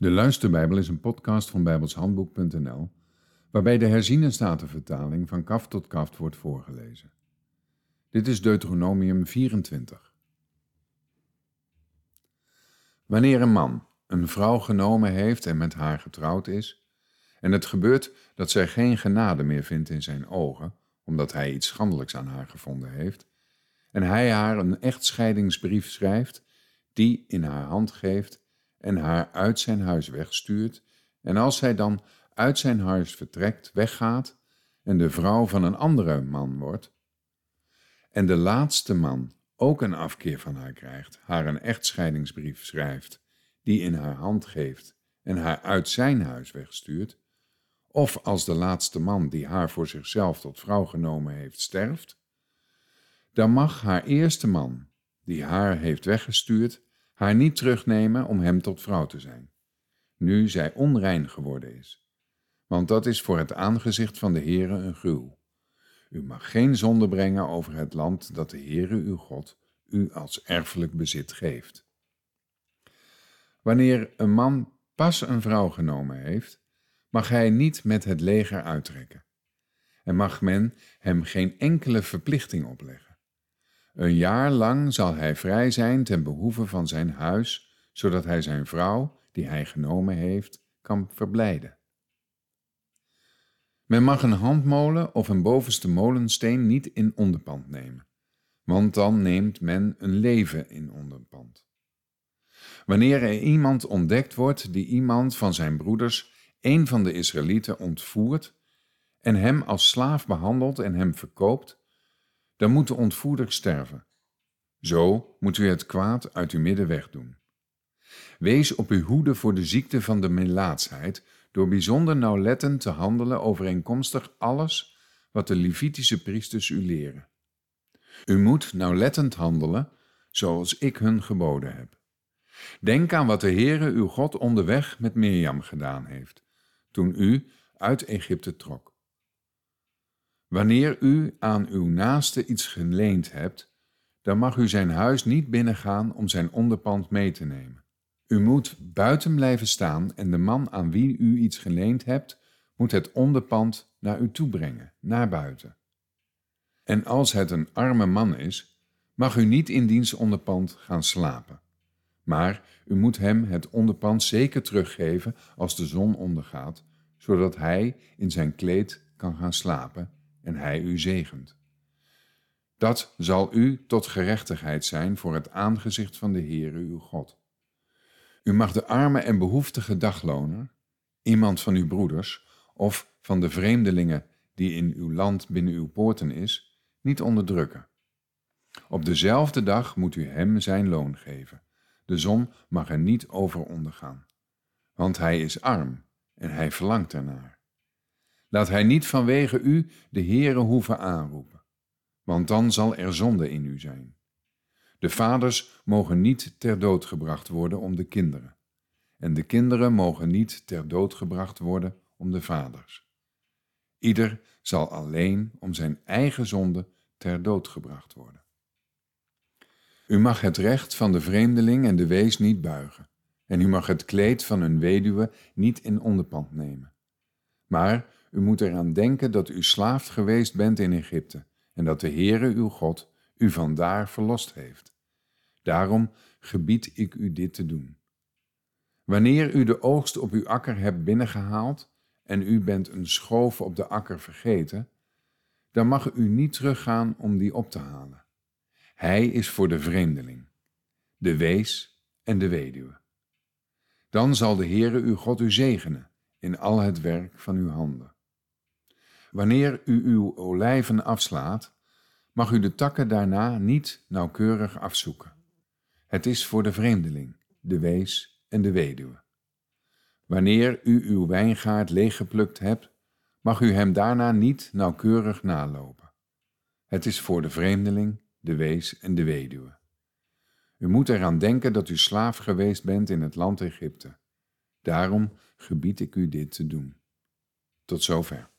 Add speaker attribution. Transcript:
Speaker 1: De Luisterbijbel is een podcast van bijbelshandboek.nl, waarbij de herziene statenvertaling van kaft tot kaft wordt voorgelezen. Dit is Deuteronomium 24. Wanneer een man een vrouw genomen heeft en met haar getrouwd is, en het gebeurt dat zij geen genade meer vindt in zijn ogen, omdat hij iets schandelijks aan haar gevonden heeft, en hij haar een echtscheidingsbrief schrijft, die in haar hand geeft en haar uit zijn huis wegstuurt, en als zij dan uit zijn huis vertrekt, weggaat, en de vrouw van een andere man wordt, en de laatste man ook een afkeer van haar krijgt, haar een echtscheidingsbrief schrijft, die in haar hand geeft en haar uit zijn huis wegstuurt, of als de laatste man die haar voor zichzelf tot vrouw genomen heeft sterft, dan mag haar eerste man, die haar heeft weggestuurd, haar niet terugnemen om hem tot vrouw te zijn, nu zij onrein geworden is. Want dat is voor het aangezicht van de Heere een gruw. U mag geen zonde brengen over het land dat de Heere uw God u als erfelijk bezit geeft. Wanneer een man pas een vrouw genomen heeft, mag hij niet met het leger uittrekken en mag men hem geen enkele verplichting opleggen. Een jaar lang zal hij vrij zijn ten behoeve van zijn huis, zodat hij zijn vrouw, die hij genomen heeft, kan verblijden. Men mag een handmolen of een bovenste molensteen niet in onderpand nemen, want dan neemt men een leven in onderpand. Wanneer er iemand ontdekt wordt die iemand van zijn broeders, een van de Israëlieten, ontvoert en hem als slaaf behandelt en hem verkoopt, dan moet de ontvoerder sterven. Zo moet u het kwaad uit uw midden wegdoen. Wees op uw hoede voor de ziekte van de melaatsheid, door bijzonder nauwlettend te handelen overeenkomstig alles wat de Levitische priesters u leren. U moet nauwlettend handelen, zoals ik hun geboden heb. Denk aan wat de Heere uw God onderweg met Mirjam gedaan heeft, toen u uit Egypte trok. Wanneer u aan uw naaste iets geleend hebt, dan mag u zijn huis niet binnengaan om zijn onderpand mee te nemen. U moet buiten blijven staan en de man aan wie u iets geleend hebt, moet het onderpand naar u toe brengen, naar buiten. En als het een arme man is, mag u niet in diens onderpand gaan slapen. Maar u moet hem het onderpand zeker teruggeven als de zon ondergaat, zodat hij in zijn kleed kan gaan slapen en hij u zegent. Dat zal u tot gerechtigheid zijn voor het aangezicht van de Heere uw God. U mag de arme en behoeftige dagloner, iemand van uw broeders of van de vreemdelingen die in uw land binnen uw poorten is, niet onderdrukken. Op dezelfde dag moet u hem zijn loon geven. De zon mag er niet over ondergaan, want hij is arm en hij verlangt ernaar. Laat hij niet vanwege u de Heere hoeven aanroepen, want dan zal er zonde in u zijn. De vaders mogen niet ter dood gebracht worden om de kinderen, en de kinderen mogen niet ter dood gebracht worden om de vaders. Ieder zal alleen om zijn eigen zonde ter dood gebracht worden. U mag het recht van de vreemdeling en de wees niet buigen, en u mag het kleed van een weduwe niet in onderpand nemen. Maar u moet eraan denken dat u slaaf geweest bent in Egypte en dat de Heere uw God u vandaar verlost heeft. Daarom gebied ik u dit te doen. Wanneer u de oogst op uw akker hebt binnengehaald en u bent een schoof op de akker vergeten, dan mag u niet teruggaan om die op te halen. Hij is voor de vreemdeling, de wees en de weduwe. Dan zal de Heere uw God u zegenen in al het werk van uw handen. Wanneer u uw olijven afslaat, mag u de takken daarna niet nauwkeurig afzoeken. Het is voor de vreemdeling, de wees en de weduwe. Wanneer u uw wijngaard leeggeplukt hebt, mag u hem daarna niet nauwkeurig nalopen. Het is voor de vreemdeling, de wees en de weduwe. U moet eraan denken dat u slaaf geweest bent in het land Egypte. Daarom gebied ik u dit te doen. Tot zover.